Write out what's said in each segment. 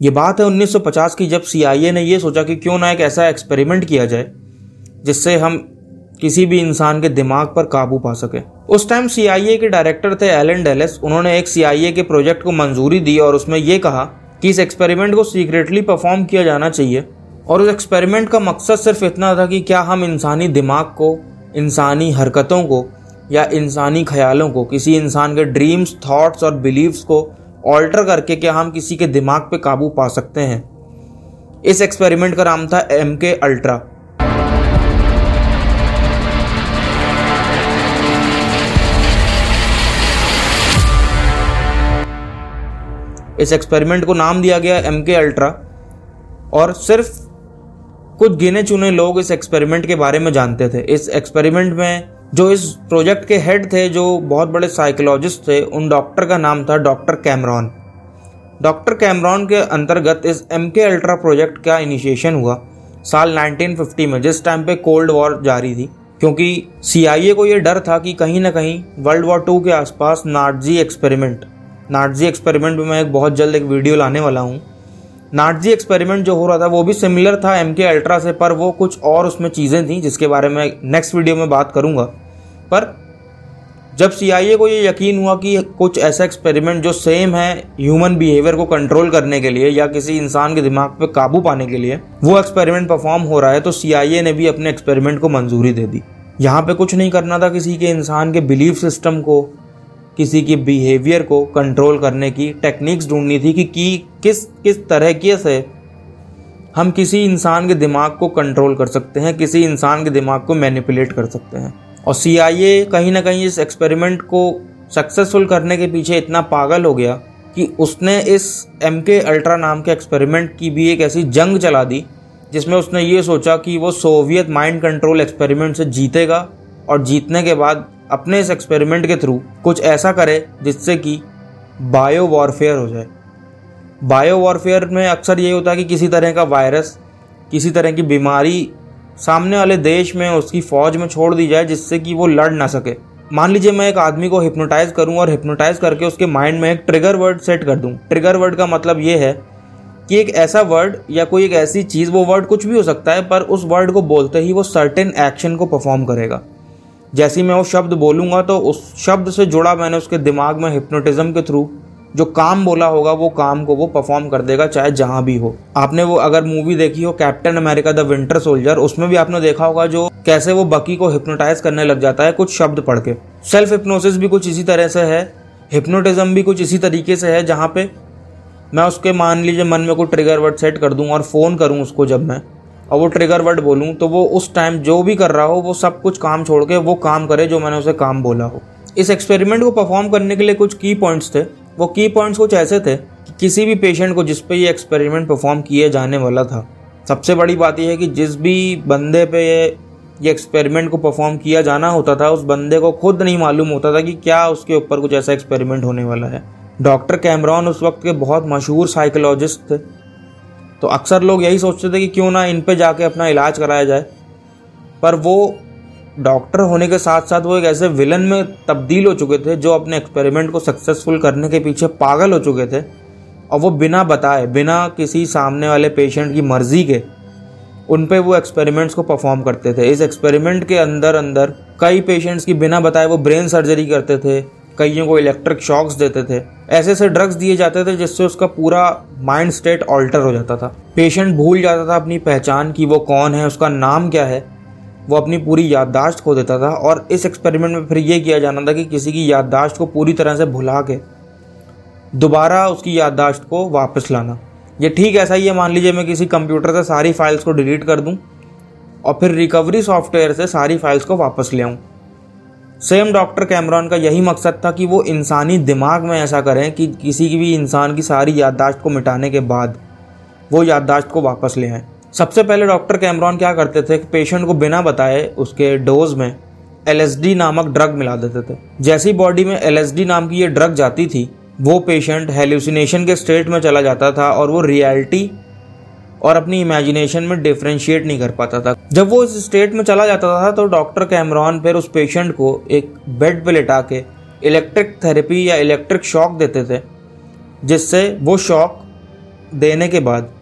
ये बात है 1950 की, जब सीआईए ने ये सोचा कि क्यों ना एक ऐसा एक्सपेरिमेंट किया जाए, जिससे हम किसी भी इंसान के दिमाग पर काबू पा सके। उस टाइम सीआईए के डायरेक्टर थे एलन डेलिस उन्होंने एक सीआईए के प्रोजेक्ट को मंजूरी दी और उसमें यह कहा कि इस एक्सपेरिमेंट को सीक्रेटली परफॉर्म किया जाना चाहिए। और उस एक्सपेरिमेंट का मकसद सिर्फ़ इतना था कि क्या हम इंसानी दिमाग को, इंसानी हरकतों को या इंसानी ख्यालों को, किसी इंसान के ड्रीम्स थॉट्स और बिलीव्स को ऑल्टर करके क्या हम किसी के दिमाग पे काबू पा सकते हैं। इस एक्सपेरिमेंट का नाम था एम के अल्ट्रा इस एक्सपेरिमेंट को नाम दिया गया एम के अल्ट्रा और सिर्फ़ कुछ गिने चुने लोग इस एक्सपेरिमेंट के बारे में जानते थे। इस एक्सपेरिमेंट में जो इस प्रोजेक्ट के हेड थे, जो बहुत बड़े साइकोलॉजिस्ट थे, उन डॉक्टर का नाम था डॉक्टर कैमरॉन डॉक्टर कैमरॉन के अंतर्गत इस एम के अल्ट्रा प्रोजेक्ट का इनिशिएशन हुआ साल 1950 में, जिस टाइम पे कोल्ड वॉर जारी थी, क्योंकि सीआईए को ये डर था कि कहीं ना कहीं वर्ल्ड वॉर टू के आसपास नाटजी एक्सपेरिमेंट नाटजी एक्सपेरिमेंट में मैं एक बहुत जल्द एक वीडियो लाने वाला हूँ। नाटजी एक्सपेरिमेंट जो हो रहा था, वो भी सिमिलर था एम के अल्ट्रा से, पर वो कुछ और उसमें चीज़ें थी, जिसके बारे में नेक्स्ट वीडियो में बात करूँगा। पर जब सीआईए को ये यकीन हुआ कि कुछ ऐसा एक्सपेरिमेंट जो सेम है ह्यूमन बिहेवियर को कंट्रोल करने के लिए या किसी इंसान के दिमाग पर काबू पाने के लिए, वो एक्सपेरिमेंट परफॉर्म हो रहा है तो CIA ने भी अपने एक्सपेरिमेंट को मंजूरी दे दी। यहाँ पे कुछ नहीं करना था किसी के इंसान के बिलीफ सिस्टम को किसी की बिहेवियर को कंट्रोल करने की टेक्निक्स ढूंढनी थी कि, कि किस किस तरह के से हम किसी इंसान के दिमाग को कंट्रोल कर सकते हैं किसी इंसान के दिमाग को मैनिपुलेट कर सकते हैं। और सीआईए कहीं ना कहीं इस एक्सपेरिमेंट को सक्सेसफुल करने के पीछे इतना पागल हो गया कि उसने इस एम के अल्ट्रा नाम के एक्सपेरिमेंट की भी एक ऐसी जंग चला दी जिसमें उसने ये सोचा कि वो सोवियत माइंड कंट्रोल एक्सपेरिमेंट से जीतेगा और जीतने के बाद अपने इस एक्सपेरिमेंट के थ्रू कुछ ऐसा करे जिससे कि बायो वॉरफेयर हो जाए। बायो वॉरफेयर में अक्सर यही होता है कि किसी तरह का वायरस किसी तरह की बीमारी सामने वाले देश में उसकी फौज में छोड़ दी जाए जिससे कि वो लड़ ना सके। मान लीजिए मैं एक आदमी को हिप्नोटाइज करूँ और हिप्नोटाइज करके उसके माइंड में एक ट्रिगर वर्ड सेट कर दूँ। ट्रिगर वर्ड का मतलब ये है कि एक ऐसा वर्ड या कोई एक ऐसी चीज़, वो वर्ड कुछ भी हो सकता है, पर उस वर्ड को बोलते ही वो सर्टेन एक्शन को परफॉर्म करेगा। जैसे ही मैं वो शब्द बोलूँगा तो उस शब्द से जुड़ा मैंने उसके दिमाग में हिप्नोटिज्म के थ्रू जो काम बोला होगा, वो काम को वो परफॉर्म कर देगा, चाहे जहाँ भी हो। आपने वो अगर मूवी देखी हो Captain America the Winter Soldier उसमें भी आपने देखा होगा जो कैसे वो बकी को हिप्नोटाइज करने लग जाता है, कुछ शब्द पढ़ के। सेल्फ हिप्नोसिस भी कुछ इसी तरह से है हिप्नोटिज्म भी कुछ इसी तरीके से है, जहाँ पे मैं उसके, मान लीजिए, मन में कोई ट्रिगर वर्ड सेट कर दूँ और फ़ोन करूँ उसको जब मैं और वो ट्रिगर वर्ड बोलूँ तो वो उस टाइम जो भी कर रहा हो, वो सब कुछ काम छोड़ के, वो काम करे जो मैंने उसे काम बोला हो। इस एक्सपेरिमेंट को परफॉर्म करने के लिए कुछ की पॉइंट्स थे। वो की पॉइंट्स कुछ ऐसे थे कि किसी भी पेशेंट को जिस पे ये एक्सपेरिमेंट परफॉर्म किए जाने वाला था। सबसे बड़ी बात यह है कि जिस भी बंदे पे ये एक्सपेरिमेंट को परफॉर्म किया जाना होता था, उस बंदे को खुद नहीं मालूम होता था कि क्या उसके ऊपर कुछ ऐसा एक्सपेरिमेंट होने वाला है। डॉक्टर कैमरॉन उस वक्त के बहुत मशहूर साइकोलॉजिस्ट थे। तो अक्सर लोग यही सोचते थे कि क्यों ना इन पे जाके अपना इलाज कराया जाए। पर वो डॉक्टर होने के साथ साथ वो एक ऐसे विलन में तब्दील हो चुके थे, जो अपने एक्सपेरिमेंट को सक्सेसफुल करने के पीछे पागल हो चुके थे। और वो बिना बताए, बिना किसी सामने वाले पेशेंट की मर्ज़ी के उन पे वो एक्सपेरिमेंट्स को परफॉर्म करते थे। इस एक्सपेरिमेंट के अंदर अंदर कई पेशेंट्स की बिना बताए वो ब्रेन सर्जरी करते थे। कईयों को इलेक्ट्रिक शॉक्स देते थे। ऐसे ऐसे ड्रग्स दिए जाते थे जिससे उसका पूरा माइंड स्टेट ऑल्टर हो जाता था। पेशेंट भूल जाता था अपनी पहचान कि वो कौन है, उसका नाम क्या है, वो अपनी पूरी याददाश्त खो देता था और इस एक्सपेरिमेंट में फिर ये किया जाना था कि किसी की याददाश्त को पूरी तरह से भुला के दोबारा उसकी याददाश्त को वापस लाना। ये ठीक ऐसा ही है, मान लीजिए मैं किसी कंप्यूटर से सारी फाइल्स को डिलीट कर दूँ और फिर रिकवरी सॉफ्टवेयर से सारी फाइल्स को वापस ले आऊँ। सेम डॉक्टर कैमरॉन का यही मकसद था कि वो इंसानी दिमाग में ऐसा करें कि किसी की भी इंसान की सारी याददाश्त को मिटाने के बाद वो याददाश्त को वापस ले आए। सबसे पहले डॉक्टर कैमरॉन क्या करते थे? कि पेशेंट को बिना बताए उसके डोज में एल नामक ड्रग मिला देते थे। जैसी बॉडी में एल नाम की ये ड्रग जाती थी, वो पेशेंट हेल्यूसिनेशन के स्टेट में चला जाता था और वो रियलिटी और अपनी इमेजिनेशन में डिफ्रेंशिएट नहीं कर पाता था। जब वो इस स्टेट में चला जाता था तो डॉक्टर कैमरॉन फिर उस पेशेंट को एक बेड पे लेटा के इलेक्ट्रिक थेरेपी या इलेक्ट्रिक शॉक देते थे, जिससे वो शॉक देने के बाद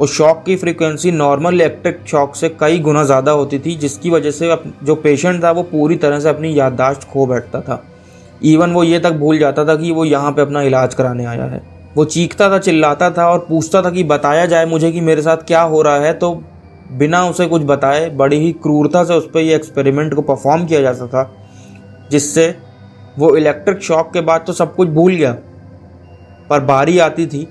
उस शॉक की फ्रीक्वेंसी नॉर्मल इलेक्ट्रिक शॉक से कई गुना ज़्यादा होती थी, जिसकी वजह से जो पेशेंट था वो पूरी तरह से अपनी याददाश्त खो बैठता था। इवन वो ये तक भूल जाता था कि वो यहाँ पे अपना इलाज कराने आया है। वो चीखता था, चिल्लाता था और पूछता था कि बताया जाए मुझे कि मेरे साथ क्या हो रहा है तो बिना उसे कुछ बताए बड़ी ही क्रूरता से उस पर यह एक्सपेरिमेंट को परफॉर्म किया जाता था, जिससे वो इलेक्ट्रिक शॉक के बाद तो सब कुछ भूल गया। पर बारी आती थी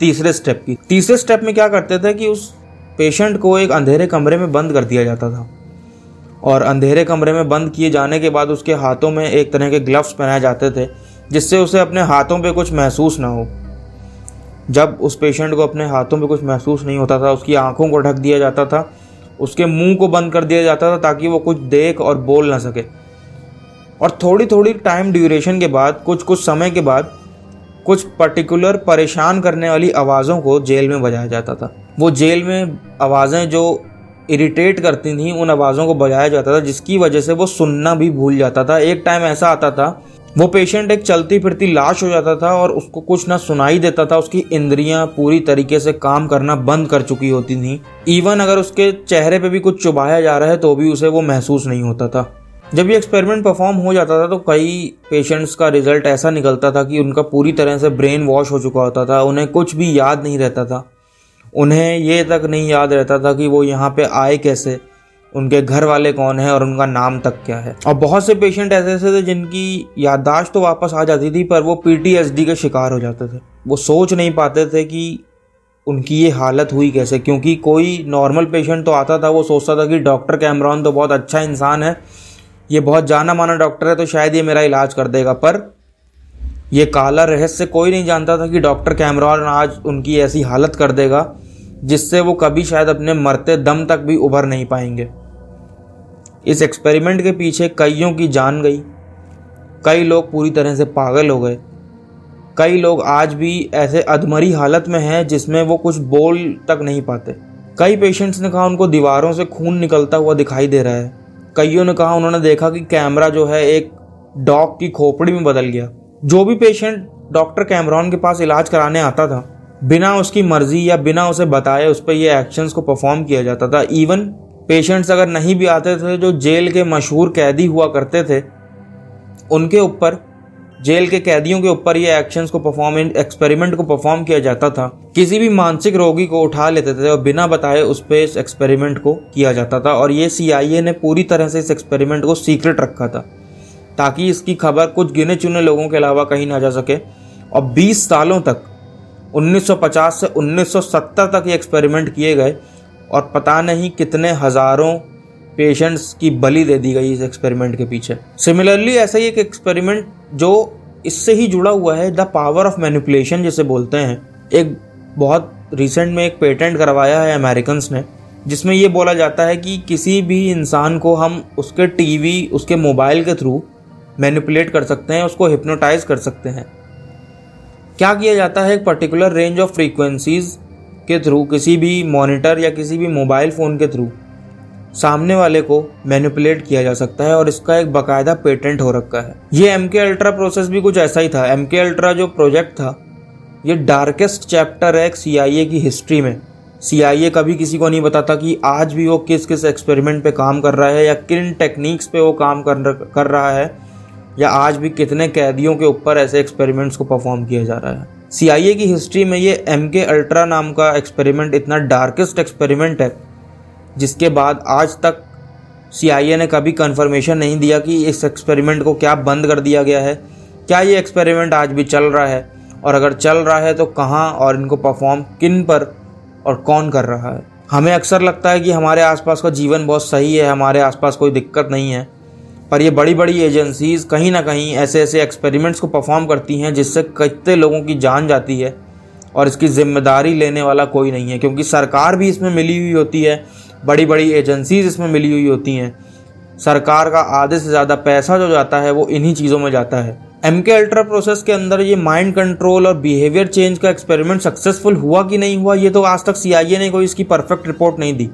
तीसरे स्टेप की। तीसरे स्टेप में क्या करते थे कि उस पेशेंट को एक अंधेरे कमरे में बंद कर दिया जाता था। और अंधेरे कमरे में बंद किए जाने के बाद उसके हाथों में एक तरह के ग्लव्स पहनाए जाते थे, जिससे उसे अपने हाथों पे कुछ महसूस ना हो। जब उस पेशेंट को अपने हाथों में कुछ महसूस नहीं होता था, उसकी आँखों को ढक दिया जाता था, उसके मुँह को बंद कर दिया जाता था ताकि वो कुछ देख और बोल ना सके। और थोड़ी थोड़ी टाइम ड्यूरेशन के बाद कुछ कुछ समय के बाद, कुछ पर्टिकुलर परेशान करने वाली आवाज़ों को जेल में बजाया जाता था। वो जेल में आवाज़ें जो इरिटेट करती थी, उन आवाज़ों को बजाया जाता था, जिसकी वजह से वो सुनना भी भूल जाता था। एक टाइम ऐसा आता था वो पेशेंट एक चलती फिरती लाश हो जाता था और उसको कुछ ना सुनाई देता था, उसकी इंद्रियाँ पूरी तरीके से काम करना बंद कर चुकी होती थी। इवन अगर उसके चेहरे पे भी कुछ चुबाया जा रहा है तो भी उसे वो महसूस नहीं होता था। जब ये एक्सपेरिमेंट परफॉर्म हो जाता था तो कई पेशेंट्स का रिज़ल्ट ऐसा निकलता था कि उनका पूरी तरह से ब्रेन वॉश हो चुका होता था, उन्हें कुछ भी याद नहीं रहता था। उन्हें ये तक नहीं याद रहता था कि वो यहाँ पे आए कैसे। उनके घर वाले कौन है और उनका नाम तक क्या है? और बहुत से पेशेंट ऐसे ऐसे थे जिनकी याददाश्त तो वापस आ जाती थी, पर वो पीटीएसडी के शिकार हो जाते थे। वो सोच नहीं पाते थे कि उनकी ये हालत हुई कैसे, क्योंकि कोई नॉर्मल पेशेंट तो आता था, वो सोचता था कि डॉक्टर कैमरॉन तो बहुत अच्छा इंसान है, ये बहुत जाना माना डॉक्टर है तो शायद ये मेरा इलाज कर देगा। पर ये काला रहस्य कोई नहीं जानता था कि डॉक्टर कैमरॉन आज उनकी ऐसी हालत कर देगा, जिससे वो कभी शायद अपने मरते दम तक भी उभर नहीं पाएँगे। इस एक्सपेरिमेंट के पीछे कईयों की जान गई। कई लोग पूरी तरह से पागल हो गए। कई लोग आज भी ऐसे अधमरी हालत में हैं जिसमें वो कुछ बोल तक नहीं पाते। कई पेशेंट्स ने कहा उनको दीवारों से खून निकलता हुआ दिखाई दे रहा है। कईयों ने कहा उन्होंने देखा कि कैमरा जो है एक डॉग की खोपड़ी में बदल गया। जो भी पेशेंट डॉक्टर कैमरॉन के पास इलाज कराने आता था, बिना उसकी मर्ज़ी या बिना उसे बताए उस पर ये एक्शंस को परफॉर्म किया जाता था इवन पेशेंट्स अगर नहीं भी आते थे, जो जेल के मशहूर कैदी हुआ करते थे, उनके ऊपर, जेल के कैदियों के ऊपर ये एक्शंस को परफॉर्म एक्सपेरिमेंट को परफॉर्म किया जाता था। किसी भी मानसिक रोगी को उठा लेते थे और बिना बताए उस पर इस एक्सपेरिमेंट को किया जाता था और ये सीआईए ने पूरी तरह से इस एक्सपेरिमेंट को सीक्रेट रखा था, ताकि इसकी खबर कुछ गिने चुने लोगों के अलावा कहीं ना जा सके। और 20 सालों तक 1950 से 1970 तक ये एक्सपेरिमेंट किए गए और पता नहीं कितने हज़ारों पेशेंट्स की बलि दे दी गई इस एक्सपेरिमेंट के पीछे। सिमिलरली ऐसा ही एक एक्सपेरिमेंट जो इससे ही जुड़ा हुआ है द पावर ऑफ़ मैनिपुलेशन जिसे बोलते हैं। एक बहुत रिसेंट में एक पेटेंट करवाया है अमेरिकन ने, जिसमें ये बोला जाता है कि किसी भी इंसान को हम उसके टीवी उसके मोबाइल के थ्रू मैनिपुलेट कर सकते हैं, उसको हिप्नोटाइज कर सकते हैं। क्या किया जाता है एक पर्टिकुलर रेंज ऑफ़ फ्रीक्वेंसीज के थ्रू किसी भी मॉनिटर या किसी भी मोबाइल फ़ोन के थ्रू सामने वाले को मैनिपुलेट किया जा सकता है और इसका एक बाकायदा पेटेंट हो रखा है। ये एम के अल्ट्रा प्रोसेस भी कुछ ऐसा ही था। एम के अल्ट्रा जो प्रोजेक्ट था, ये डार्केस्ट चैप्टर है सी की हिस्ट्री में। सी आई ए कभी किसी को नहीं बताता कि आज भी वो किस किस एक्सपेरिमेंट पे काम कर रहा है या किन टेक्निक्स पे वो काम कर कर रहा है या आज भी कितने कैदियों के ऊपर ऐसे एक्सपेरिमेंट्स को परफॉर्म किया जा रहा है। सीआईए की हिस्ट्री में ये एम के अल्ट्रा नाम का एक्सपेरिमेंट इतना डार्केस्ट एक्सपेरिमेंट है, जिसके बाद आज तक सीआईए ने कभी कंफर्मेशन नहीं दिया कि इस एक्सपेरिमेंट को क्या बंद कर दिया गया है, क्या ये एक्सपेरिमेंट आज भी चल रहा है, और अगर चल रहा है तो कहाँ और इनको परफॉर्म किन पर और कौन कर रहा है। हमें अक्सर लगता है कि हमारे आसपास का जीवन बहुत सही है, हमारे आसपास कोई दिक्कत नहीं है पर ये बड़ी बड़ी एजेंसीज कहीं ना कहीं ऐसे ऐसे एक्सपेरिमेंट्स को परफॉर्म करती हैं जिससे कितने लोगों की जान जाती है और इसकी ज़िम्मेदारी लेने वाला कोई नहीं है। क्योंकि सरकार भी इसमें मिली हुई होती है बड़ी बड़ी एजेंसीज इसमें मिली हुई होती हैं। सरकार का आधे से ज़्यादा पैसा जो जाता है वो इन्हीं चीज़ों में जाता है। एम के अल्ट्रा प्रोसेस के अंदर ये माइंड कंट्रोल और बिहेवियर चेंज का एक्सपेरिमेंट सक्सेसफुल हुआ कि नहीं हुआ, ये तो आज तक CIA ने कोई इसकी परफेक्ट रिपोर्ट नहीं दी।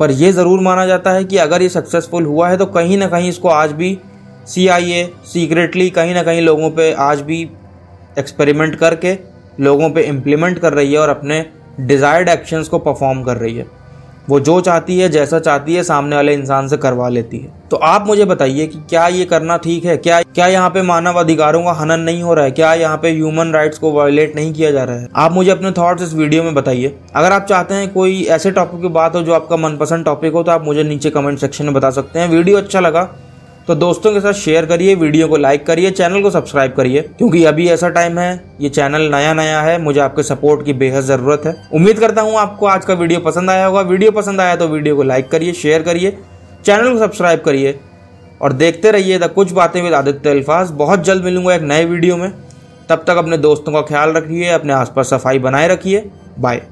पर यह ज़रूर माना जाता है कि अगर ये सक्सेसफुल हुआ है तो कहीं ना कहीं इसको आज भी सी आई ए सीक्रेटली कहीं ना कहीं लोगों पे आज भी एक्सपेरिमेंट करके, लोगों पे इम्प्लीमेंट कर रही है और अपने डिज़ायर्ड एक्शंस को परफॉर्म कर रही है। वो जो चाहती है, जैसा चाहती है, सामने वाले इंसान से करवा लेती है। तो आप मुझे बताइए कि क्या ये करना ठीक है? क्या क्या यहाँ पे मानव अधिकारों का हनन नहीं हो रहा है? क्या यहाँ पे ह्यूमन राइट्स को वायोलेट नहीं किया जा रहा है? आप मुझे अपने थॉट्स इस वीडियो में बताइए। अगर आप चाहते हैं कोई ऐसे टॉपिक की बात हो जो आपका मनपसंद टॉपिक हो तो आप मुझे नीचे कमेंट सेक्शन में बता सकते हैं। वीडियो अच्छा लगा तो दोस्तों के साथ शेयर करिए वीडियो को लाइक करिए चैनल को सब्सक्राइब करिए, क्योंकि अभी ऐसा टाइम है, ये चैनल नया नया है, मुझे आपके सपोर्ट की बेहद ज़रूरत है। उम्मीद करता हूँ आपको आज का वीडियो पसंद आया होगा। वीडियो पसंद आया तो वीडियो को लाइक करिए शेयर करिए चैनल को सब्सक्राइब करिए, और देखते रहिए द कुछ बातें विद आदित्य अल्फाज। बहुत जल्द मिलूँगा एक नए वीडियो में। तब तक अपने दोस्तों का ख्याल रखिए, अपने आसपास सफ़ाई बनाए रखिए। बाय